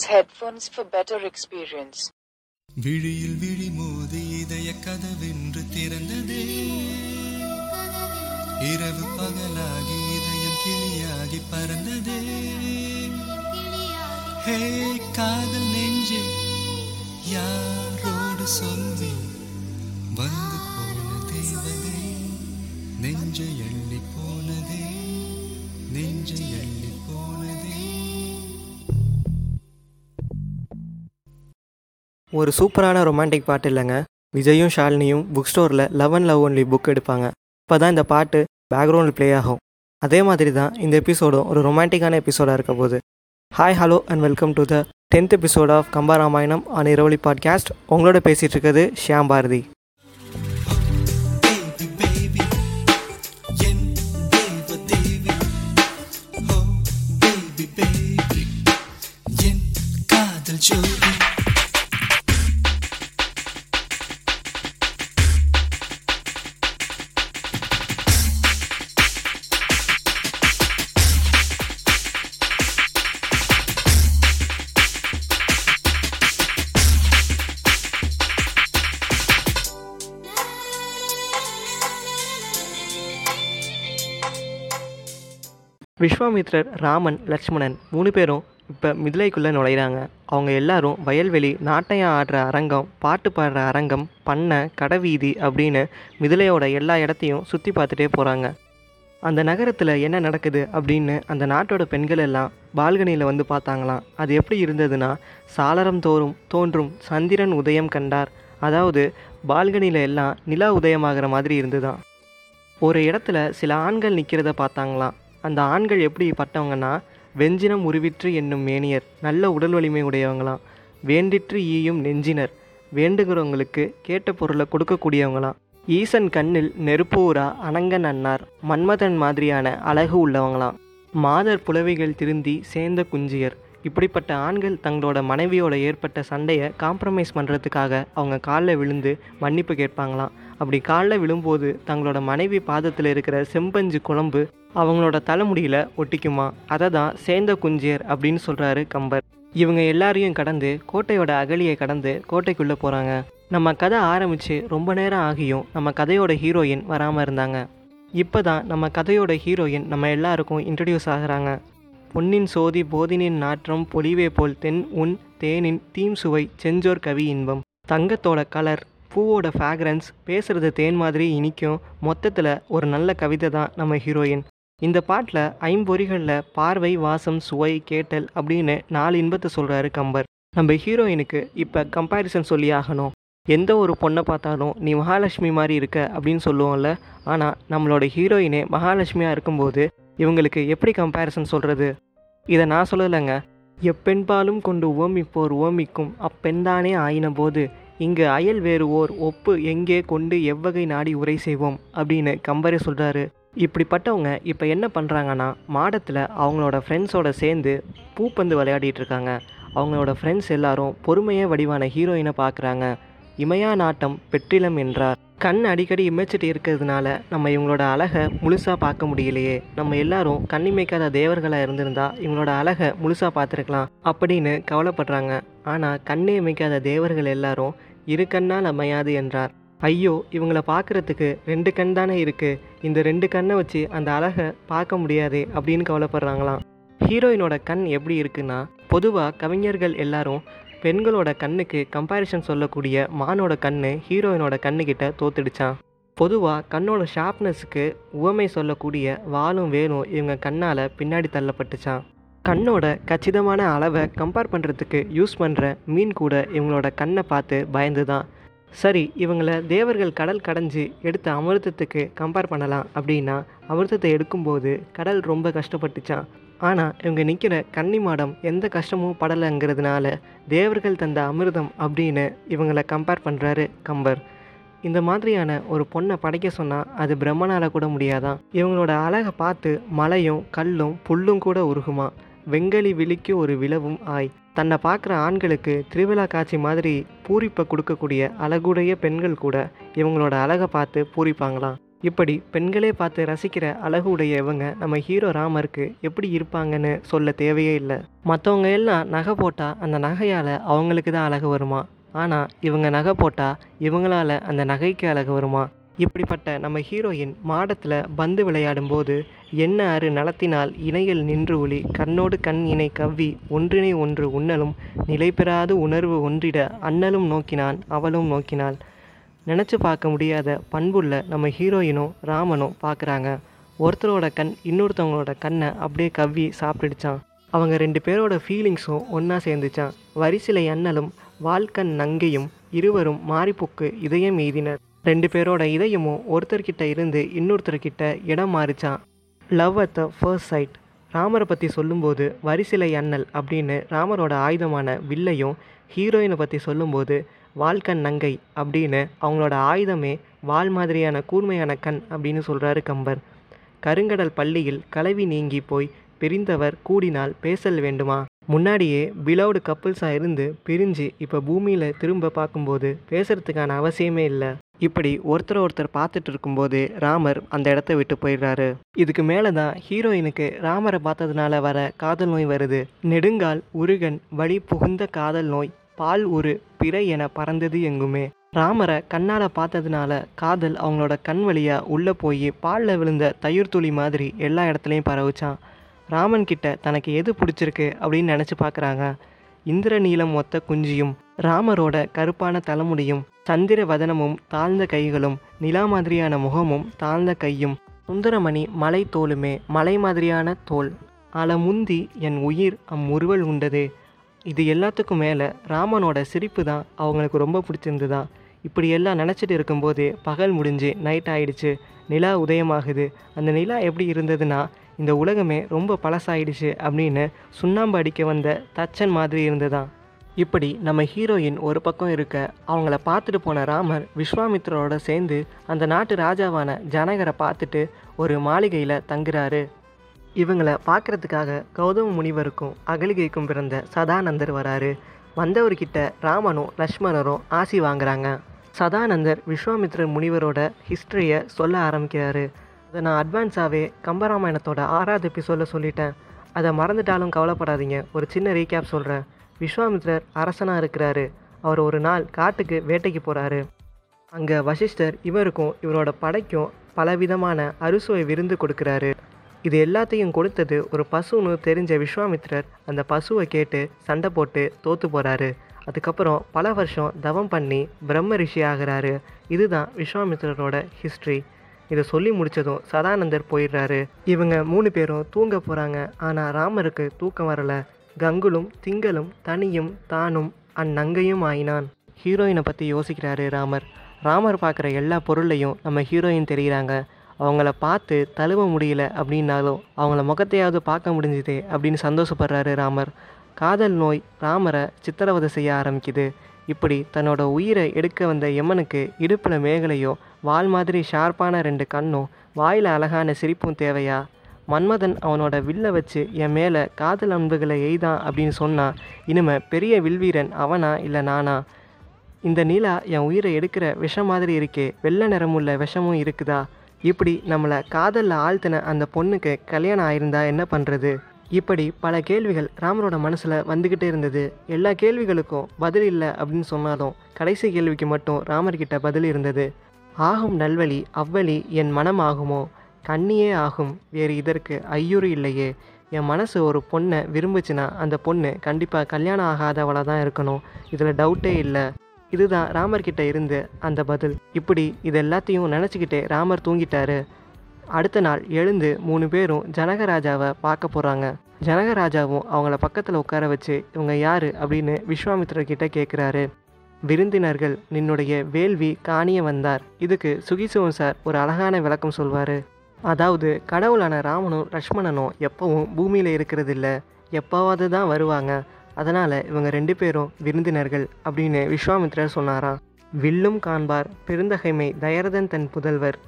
Use headphones for better experience. விழியில் விழி மோதி இதய கதவென்று திறந்ததே. இரவு பகலாகி இதயம் கிளியாகி பறந்ததே. ஹே காதல் நெஞ்சே யாரோடு சொல்லி வந்து போன தேவதே நெஞ்சை எள்ளி போனதே நெஞ்சை எள்ளி போனதே. ஒரு சூப்பரான ரொமான்டிக் பாட்டு இல்லைங்க. விஜயும் ஷாலினியும் புக் ஸ்டோரில் love and love only book எடுப்பாங்க. அப்போ தான் இந்த பாட்டு பேக்ரவுண்டில் ப்ளே ஆகும். அதே மாதிரி தான் இந்த எபிசோடும் ஒரு ரொமான்டிக்கான எபிசோடாக இருக்க போகுது. Hi hello and welcome to the tenth episode of Kamba Ramayanam on Iravali podcast உங்களோட பேசிகிட்டு இருக்கிறது ஷியாம் பாரதி baby விஸ்வாமித்ரர் ராமன் லக்ஷ்மணன் மூணு பேரும் இப்போ மிதிலைக்குள்ளே நுழையிறாங்க. அவங்க எல்லாரும் வயல்வெளி நாட்டையம் ஆடுற அரங்கம் பாட்டு பாடுற அரங்கம் பண்ணை கடைவீதி அப்படின்னு மிதிலையோட எல்லா இடத்தையும் சுற்றி பார்த்துட்டே போகிறாங்க அந்த நகரத்தில் என்ன நடக்குது அப்படின்னு அந்த நாட்டோட பெண்கள் எல்லாம் பால்கனியில் வந்து பார்த்தாங்களாம். அது எப்படி இருந்ததுன்னா சாளரம் தோறும் தோன்றும் சந்திரன் உதயம் கண்டார். அதாவது பால்கனியில் எல்லாம் நிலா உதயமாகிற மாதிரி இருந்துதான். ஒரு இடத்துல சில ஆண்கள் நிற்கிறத பார்த்தாங்களாம். அந்த ஆண்கள் எப்படி பட்டவங்கன்னா வெஞ்சினம் உருவிற்று என்னும் மேனியர் நல்ல உடல் வலிமை உடையவங்களாம். வேண்டிற்று ஈயும் நெஞ்சினர். வேண்டுகிறவங்களுக்கு கேட்ட பொருளை கொடுக்கக்கூடியவங்களாம். ஈசன் கண்ணில் நெருப்பூரா அனங்கன் அன்னார் மன்மதன் மாதிரியான அழகு உள்ளவங்களாம். மாதர் புலவிகள் திருந்தி சேர்ந்த குஞ்சியர். இப்படிப்பட்ட ஆண்கள் தங்களோட மனைவியோட ஏற்பட்ட சண்டையை காம்ப்ரமைஸ் பண்ணுறதுக்காக அவங்க காலில் விழுந்து மன்னிப்பு கேட்பாங்களாம். அப்படி காலில் விழும்போது தங்களோட மனைவி பாதத்தில் இருக்கிற செம்பஞ்சு குழம்பு அவங்களோட தலைமுடியில் ஒட்டிக்குமா? அதை தான் சேந்த குஞ்சியர் அப்படின்னு சொல்கிறாரு கம்பர். இவங்க எல்லாரையும் கடந்து கோட்டையோட அகலியை கடந்து கோட்டைக்குள்ளே போகிறாங்க நம்ம கதை ஆரம்பித்து ரொம்ப நேரம் ஆகியும் நம்ம கதையோட ஹீரோயின் வராமல் இருந்தாங்க. இப்போ தான் நம்ம கதையோட ஹீரோயின் நம்ம எல்லாருக்கும் இன்ட்ரடியூஸ் ஆகுறாங்க. பொன்னின் சோதி போதினின் நாற்றம் பொலிவே போல் தென் உன் தேனின் தீம் சுவை செஞ்சோர் கவி இன்பம். தங்கத்தோட கலர் பூவோட ஃப்ராக்ரன்ஸ் பேசுகிறது தேன் மாதிரி இனிக்கும். மொத்தத்தில் ஒரு நல்ல கவிதை தான் நம்ம ஹீரோயின். இந்த பாட்டில் ஐம்பொறிகளில் பார்வை வாசம் சுவை கேட்டல் அப்படின்னு நாலு இன்பத்தை சொல்கிறாரு கம்பர். நம்ம ஹீரோயினுக்கு இப்போ கம்பேரிசன் சொல்லி ஆகணும். எந்த ஒரு பொண்ணை பார்த்தாலும் நீ மகாலட்சுமி மாதிரி இருக்க அப்படின்னு சொல்லுவோம்ல. ஆனால் நம்மளோட ஹீரோயினே மகாலட்சுமியாக இருக்கும்போது இவங்களுக்கு எப்படி கம்பேரிசன் சொல்கிறது இதை நான் சொல்லலைங்க. எப்பெண்பாலும் கொண்டு ஓமிப்போர் ஓமிக்கும் அப்பெண்தானே ஆயின போது இங்கு அயல் வேறு ஓர் ஒப்பு எங்கே கொண்டு எவ்வகை நாடி உரை செய்வோம் அப்படின்னு கம்பரே சொல்கிறாரு இப்படிப்பட்டவங்க இப்போ என்ன பண்ணுறாங்கன்னா மாடத்தில் அவங்களோட ஃப்ரெண்ட்ஸோட சேர்ந்து பூப்பந்து விளையாடிட்டு இருக்காங்க அவங்களோட ஃப்ரெண்ட்ஸ் எல்லாரும் பொறுமையே வடிவான ஹீரோயினை பார்க்குறாங்க இமையா நாட்டம் பெற்றிலம் என்றார். கண் அடிக்கடி இமைச்சிட்டு இருக்கிறதுனால நம்ம இவங்களோட அழகை முழுசாக பார்க்க முடியலையே. நம்ம எல்லாரும் கண்ணிமைக்காத தேவர்களாக இருந்திருந்தா இவங்களோட அழகை முழுசாக பார்த்துருக்கலாம் அப்படின்னு கவலைப்படுறாங்க. ஆனால் கண்ணே இமைக்காத தேவர்கள் எல்லாரும் இரு கண்ணால் அமையாது என்றார். ஐயோ இவங்கள பார்க்குறதுக்கு ரெண்டு கண் தானே இருக்குது இந்த ரெண்டு கண்ணை வச்சு அந்த அழகை பார்க்க முடியாதே அப்படின்னு கவலைப்படுறாங்களாம். ஹீரோயினோட கண் எப்படி இருக்குன்னா பொதுவாக கவிஞர்கள் எல்லாரும் பெண்களோட கண்ணுக்கு கம்பேரிசன் சொல்லக்கூடிய மானோட கண்ணு ஹீரோயினோட கண்ணுக்கிட்ட தோத்துடுச்சான் பொதுவாக கண்ணோட ஷார்ப்னஸுக்கு உவமை சொல்லக்கூடிய வாலும் வேலும் இவங்க கண்ணால் பின்னாடி தள்ளப்பட்டுச்சான் கண்ணோட கச்சிதமான அளவை கம்பேர் பண்ணுறதுக்கு யூஸ் பண்ணுற மீன் கூட இவங்களோட கண்ணை பார்த்து பயந்து தான் சரி இவங்களை தேவர்கள் கடல் கடைஞ்சி எடுத்த அமிர்தத்துக்கு கம்பேர் பண்ணலாம் அப்படின்னா அமிர்தத்தை எடுக்கும்போது கடல் ரொம்ப கஷ்டப்பட்டுச்சான் ஆனால் இவங்க நிற்கிற கன்னி மாடம் எந்த கஷ்டமும் படலைங்கிறதுனால தேவர்கள் தந்த அமிர்தம் அப்படின்னு இவங்களை கம்பேர் பண்ணுறாரு கம்பர். இந்த மாதிரியான ஒரு பொண்ணை படைக்க சொன்னால் அது பிரம்மனால் கூட முடியாதான் இவங்களோட அழகை பார்த்து மலையும் கல்லும் புல்லும் கூட உருகுமா வெங்கலி விழிக்கு ஒரு விளவும் ஆய். தன்னை பார்க்குற ஆண்களுக்கு திருவிழா காட்சி மாதிரி பூரிப்பை கொடுக்கக்கூடிய அழகுடைய பெண்கள் கூட இவங்களோட அழகை பார்த்து பூரிப்பாங்களாம். இப்படி பெண்களே பார்த்து ரசிக்கிற அழகு உடைய இவங்க நம்ம ஹீரோ ராமருக்கு எப்படி இருப்பாங்கன்னு சொல்ல தேவையே இல்லை. மற்றவங்க எல்லாம் நகை போட்டால் அந்த நகையால் அவங்களுக்கு தான் அழகு வருமா? ஆனால் இவங்க நகை போட்டால் இவங்களால அந்த நகைக்கு அழகு வருமா? இப்படிப்பட்ட நம்ம ஹீரோயின் மாடத்தில் பந்து விளையாடும்போது என்ன அரு நலத்தினால் இணையில் நின்று ஒளி கண்ணோடு கண் இணை கவ்வி ஒன்றினை ஒன்று உண்ணலும் நிலைபெறாது உணர்வு ஒன்றிட அண்ணலும் நோக்கினான் அவளும் நோக்கினாள். நினச்சி பார்க்க முடியாத பண்புள்ள நம்ம ஹீரோயினும் ராமனும் பார்க்குறாங்க ஒருத்தரோட கண் இன்னொருத்தவங்களோட கண்ணை அப்படியே கவ்வி சாப்பிட்டுடுச்சான். அவங்க ரெண்டு பேரோட ஃபீலிங்ஸும் ஒன்றா சேர்ந்துச்சான். வரிசிலை அண்ணலும் வால்கண் நங்கையும் இருவரும் மாறிப்புக்கு இதயம் எய்தினர். ரெண்டு பேரோட இதயமும் ஒருத்தர்கிட்ட இருந்து இன்னொருத்தர்கிட்ட இடம் மாறிச்சான். Love at the first sight ராமரை பற்றி சொல்லும்போது வரிசிலை அண்ணல் அப்படின்னு ராமரோட ஆயுதமான வில்லையும் ஹீரோயினை பற்றி சொல்லும்போது வால்கண் நங்கை அப்படின்னு அவங்களோட ஆயுதமே வால் மாதிரியான கூர்மையான கண் அப்படின்னு சொல்கிறாரு கம்பர். கருங்கடல் பள்ளியில் கலவி நீங்கி போய் பிரிந்தவர் கூடினால் பேசல் வேண்டுமா? முன்னாடியே பிலவுடு கப்புள்ஸாக இருந்து பிரிஞ்சு இப்போ பூமியில் திரும்ப பார்க்கும்போது பேசுறதுக்கான அவசியமே இல்லை. இப்படி ஒருத்தர் ஒருத்தர் பார்த்துட்டு இருக்கும்போது ராமர் அந்த இடத்த விட்டு போயிடுறாரு. இதுக்கு மேலே தான் ஹீரோயினுக்கு ராமரை பார்த்ததுனால வர காதல் நோய் வருது. நெடுங்கால் உருகன் வழி புகுந்த காதல் நோய் பால் ஒரு பிறை என பறந்தது எங்குமே. ராமரை கண்ணால் பார்த்ததுனால காதல் அவங்களோட கண் வழியாக உள்ளே போய் பாலில் விழுந்த தயிர் துளி மாதிரி எல்லா இடத்துலையும் பரவுச்சான். ராமன் கிட்ட தனக்கு எது பிடிச்சிருக்கு அப்படின்னு நினச்சி பார்க்குறாங்க இந்திர நீளம் ஒத்த குஞ்சியும் ராமரோட கருப்பான தலைமுடியும் சந்திர வதனமும் தாழ்ந்த கைகளும் நிலா மாதிரியான முகமும் தாழ்ந்த கையும் சுந்தரமணி மலை தோலுமே மலை மாதிரியான தோல். அலமுந்தி என் உயிர் அம்முருவல் உண்டது. இது எல்லாத்துக்கும் மேலே ராமனோட சிரிப்பு தான் அவங்களுக்கு ரொம்ப பிடிச்சிருந்துதான் இப்படி எல்லாம் நினச்சிட்டு இருக்கும்போது பகல் முடிஞ்சு நைட் ஆயிடுச்சு. நிலா உதயமாகுது. அந்த நிலா எப்படி இருந்ததுன்னா இந்த உலகமே ரொம்ப பழசாயிடுச்சு அப்படின்னு சுண்ணாம்பு அடிக்க வந்த தச்சன் மாதிரி இருந்துதான். இப்படி நம்ம ஹீரோயின் ஒரு பக்கம் இருக்க அவங்கள பார்த்துட்டு போன ராமர் விஸ்வாமித்ரோட சேர்ந்து அந்த நாட்டு ராஜாவான ஜனகரை பார்த்துட்டு ஒரு மாளிகையில் தங்குறாரு. இவங்களை பார்க்கறதுக்காக கௌதம முனிவருக்கும் அகலிகைக்கும் பிறந்த சதானந்தர் வராரு. வந்தவர்கிட்ட ராமனும் லக்ஷ்மணரும் ஆசி வாங்குறாங்க. சதானந்தர் விஸ்வாமித்ரர் முனிவரோட ஹிஸ்டரியை சொல்ல ஆரம்பிக்கிறாரு. அதை நான் அட்வான்ஸாகவே கம்பராமாயணத்தோட ஆறாவது எபிசோடில் சொல்லிட்டேன். அதை மறந்துட்டாலும் கவலைப்படாதீங்க. ஒரு சின்ன ரீகேப் சொல்கிறேன் விஸ்வாமித்ரர் அரசனாக இருக்கிறாரு. அவர் ஒரு நாள் காட்டுக்கு வேட்டைக்கு போகிறாரு அங்கே வசிஷ்டர் இவருக்கும் இவரோட படைக்கும் பலவிதமான அறுசுவை விருந்து கொடுக்குறாரு. இது எல்லாத்தையும் கொடுத்தது ஒரு பசுன்னு தெரிஞ்ச விஸ்வாமித்ரர். அந்த பசுவை கேட்டு சண்டை போட்டு தோற்று போகிறாரு அதுக்கப்புறம் பல வருஷம் தவம் பண்ணி பிரம்ம ரிஷி ஆகிறாரு. இதுதான் விஸ்வாமித்ரரோட ஹிஸ்ட்ரி இதை சொல்லி முடித்ததும் சதானந்தர் போயிடுறாரு. இவங்க மூணு பேரும் தூங்க போகிறாங்க ஆனால் ராமருக்கு தூக்கம் வரல. கங்குலும் திங்களும் தனியும் தானும் அந்நங்கையும் ஆயினான். ஹீரோயினை பற்றி யோசிக்கிறாரு ராமர். ராமர் பார்க்குற எல்லா பொருளையும் நம்ம ஹீரோயின் தெரிகிறாங்க அவங்கள பார்த்து தழுவ முடியல அப்படின்னாலும் அவங்கள முகத்தையாவது பார்க்க முடிஞ்சுதே அப்படின்னு சந்தோஷப்படுறாரு ராமர். காதல் நோய் ராமரை சித்திரவதை செய்ய ஆரம்பிக்குது. இப்படி தன்னோட உயிரை எடுக்க வந்த யமனுக்கு இடுப்பில் மேகலையோ வால் மாதிரி ஷார்ப்பான ரெண்டு கண்ணும் வாயில் அழகான சிரிப்பும் தேவையா? மன்மதன் அவனோட வில்லை வச்சு என் மேலே காதல் அன்புகளை எய்தான் அப்படின்னு சொன்னான் இனிமே பெரிய வில்வீரன் அவனா இல்லை நானா? இந்த நிலா என் உயிரை எடுக்கிற விஷம் மாதிரி இருக்கே வெள்ளை நிறமுள்ள விஷமும் இருக்குதா? இப்படி நம்மளை காதலில் ஆழ்த்தின அந்த பொண்ணுக்கு கல்யாணம் ஆயிருந்தா என்ன பண்ணுறது இப்படி பல கேள்விகள் ராமரோட மனசில் வந்துக்கிட்டே இருந்தது. எல்லா கேள்விகளுக்கும் பதில் இல்லை அப்படின்னு சொன்னாலும் கடைசி கேள்விக்கு மட்டும் ராமர்கிட்ட பதில் இருந்தது. ஆகும் நல்வழி அவ்வழி என் மனம் ஆகுமோ? கண்ணியே ஆகும் வேறு இதற்கு ஐயுறு இல்லையே. என் மனசு ஒரு பொண்ணை விரும்புச்சுன்னா அந்த பொண்ணு கண்டிப்பாக கல்யாணம் ஆகாதவளாக தான் இருக்கணும். இதில் டவுட்டே இல்லை. இதுதான் ராமர்கிட்ட இருந்து அந்த பதில். இப்படி இது எல்லாத்தையும் நினச்சிக்கிட்டே ராமர் தூங்கிட்டாரு. அடுத்த நாள் எழுந்து மூணு பேரும் ஜனகராஜாவை பார்க்க போகிறாங்க ஜனகராஜாவும் அவங்கள பக்கத்தில் உட்கார வச்சு இவங்க யார்? அப்படின்னு விஸ்வாமித்திரர்கிட்ட கேட்குறாரு விருந்தினர்கள் நின்னுடைய வேள்வி காணிய வந்தார். இதுக்கு சுகிசுவன் சார் ஒரு அழகான விளக்கம் சொல்வார். அதாவது கடவுளான ராமனும் லக்ஷ்மணனும் எப்பவும் பூமியில் இருக்கிறது இல்லை எப்போவாவது தான் வருவாங்க. அதனால் இவங்க ரெண்டு பேரும் விருந்தினர்கள் அப்படின்னு விஸ்வாமித்ரர் சொன்னாராம். வில்லும் காண்பார் பெருந்தகைமை தயரதன் தன் புதல்வர்.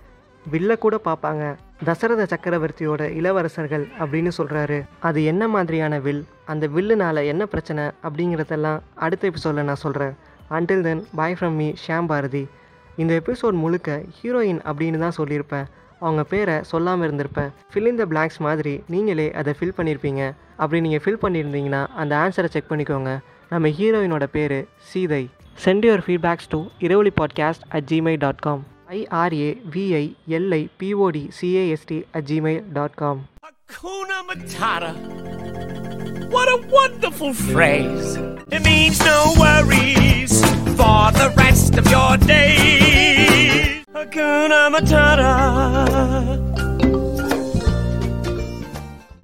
வில்ல கூட பார்ப்பாங்க. தசரத சக்கரவர்த்தியோட இளவரசர்கள் அப்படின்னு சொல்கிறாரு அது என்ன மாதிரியான வில்? அந்த வில்லுனால என்ன பிரச்சனை? அப்படிங்கிறதெல்லாம் அடுத்த எபிசோடில் நான் சொல்கிறேன் until then bye from me Sham Bharathi இந்த எபிசோட் முழுக்க ஹீரோயின் அப்படின்னு தான் சொல்லியிருப்பேன். அவங்க பேரை சொல்லாமல் இருந்திருப்பேன். ஃபில் இன் த பிளாங்க்ஸ் மாதிரி நீங்களே அதை ஃபில் பண்ணியிருப்பீங்க. அப்படி நீங்கள் ஃபில் பண்ணியிருந்தீங்கன்னா அந்த ஆன்சரை செக் பண்ணிக்கோங்க. நம்ம ஹீரோயினோட பேர் Seethai. Send your feedbacks to Iravali podcast at Gmail dot com I R A V I L I B O T C A S T at Gmail dot com Hakuna Matata. What a wonderful phrase. It means no worries for the rest of your days. Hakuna Matata.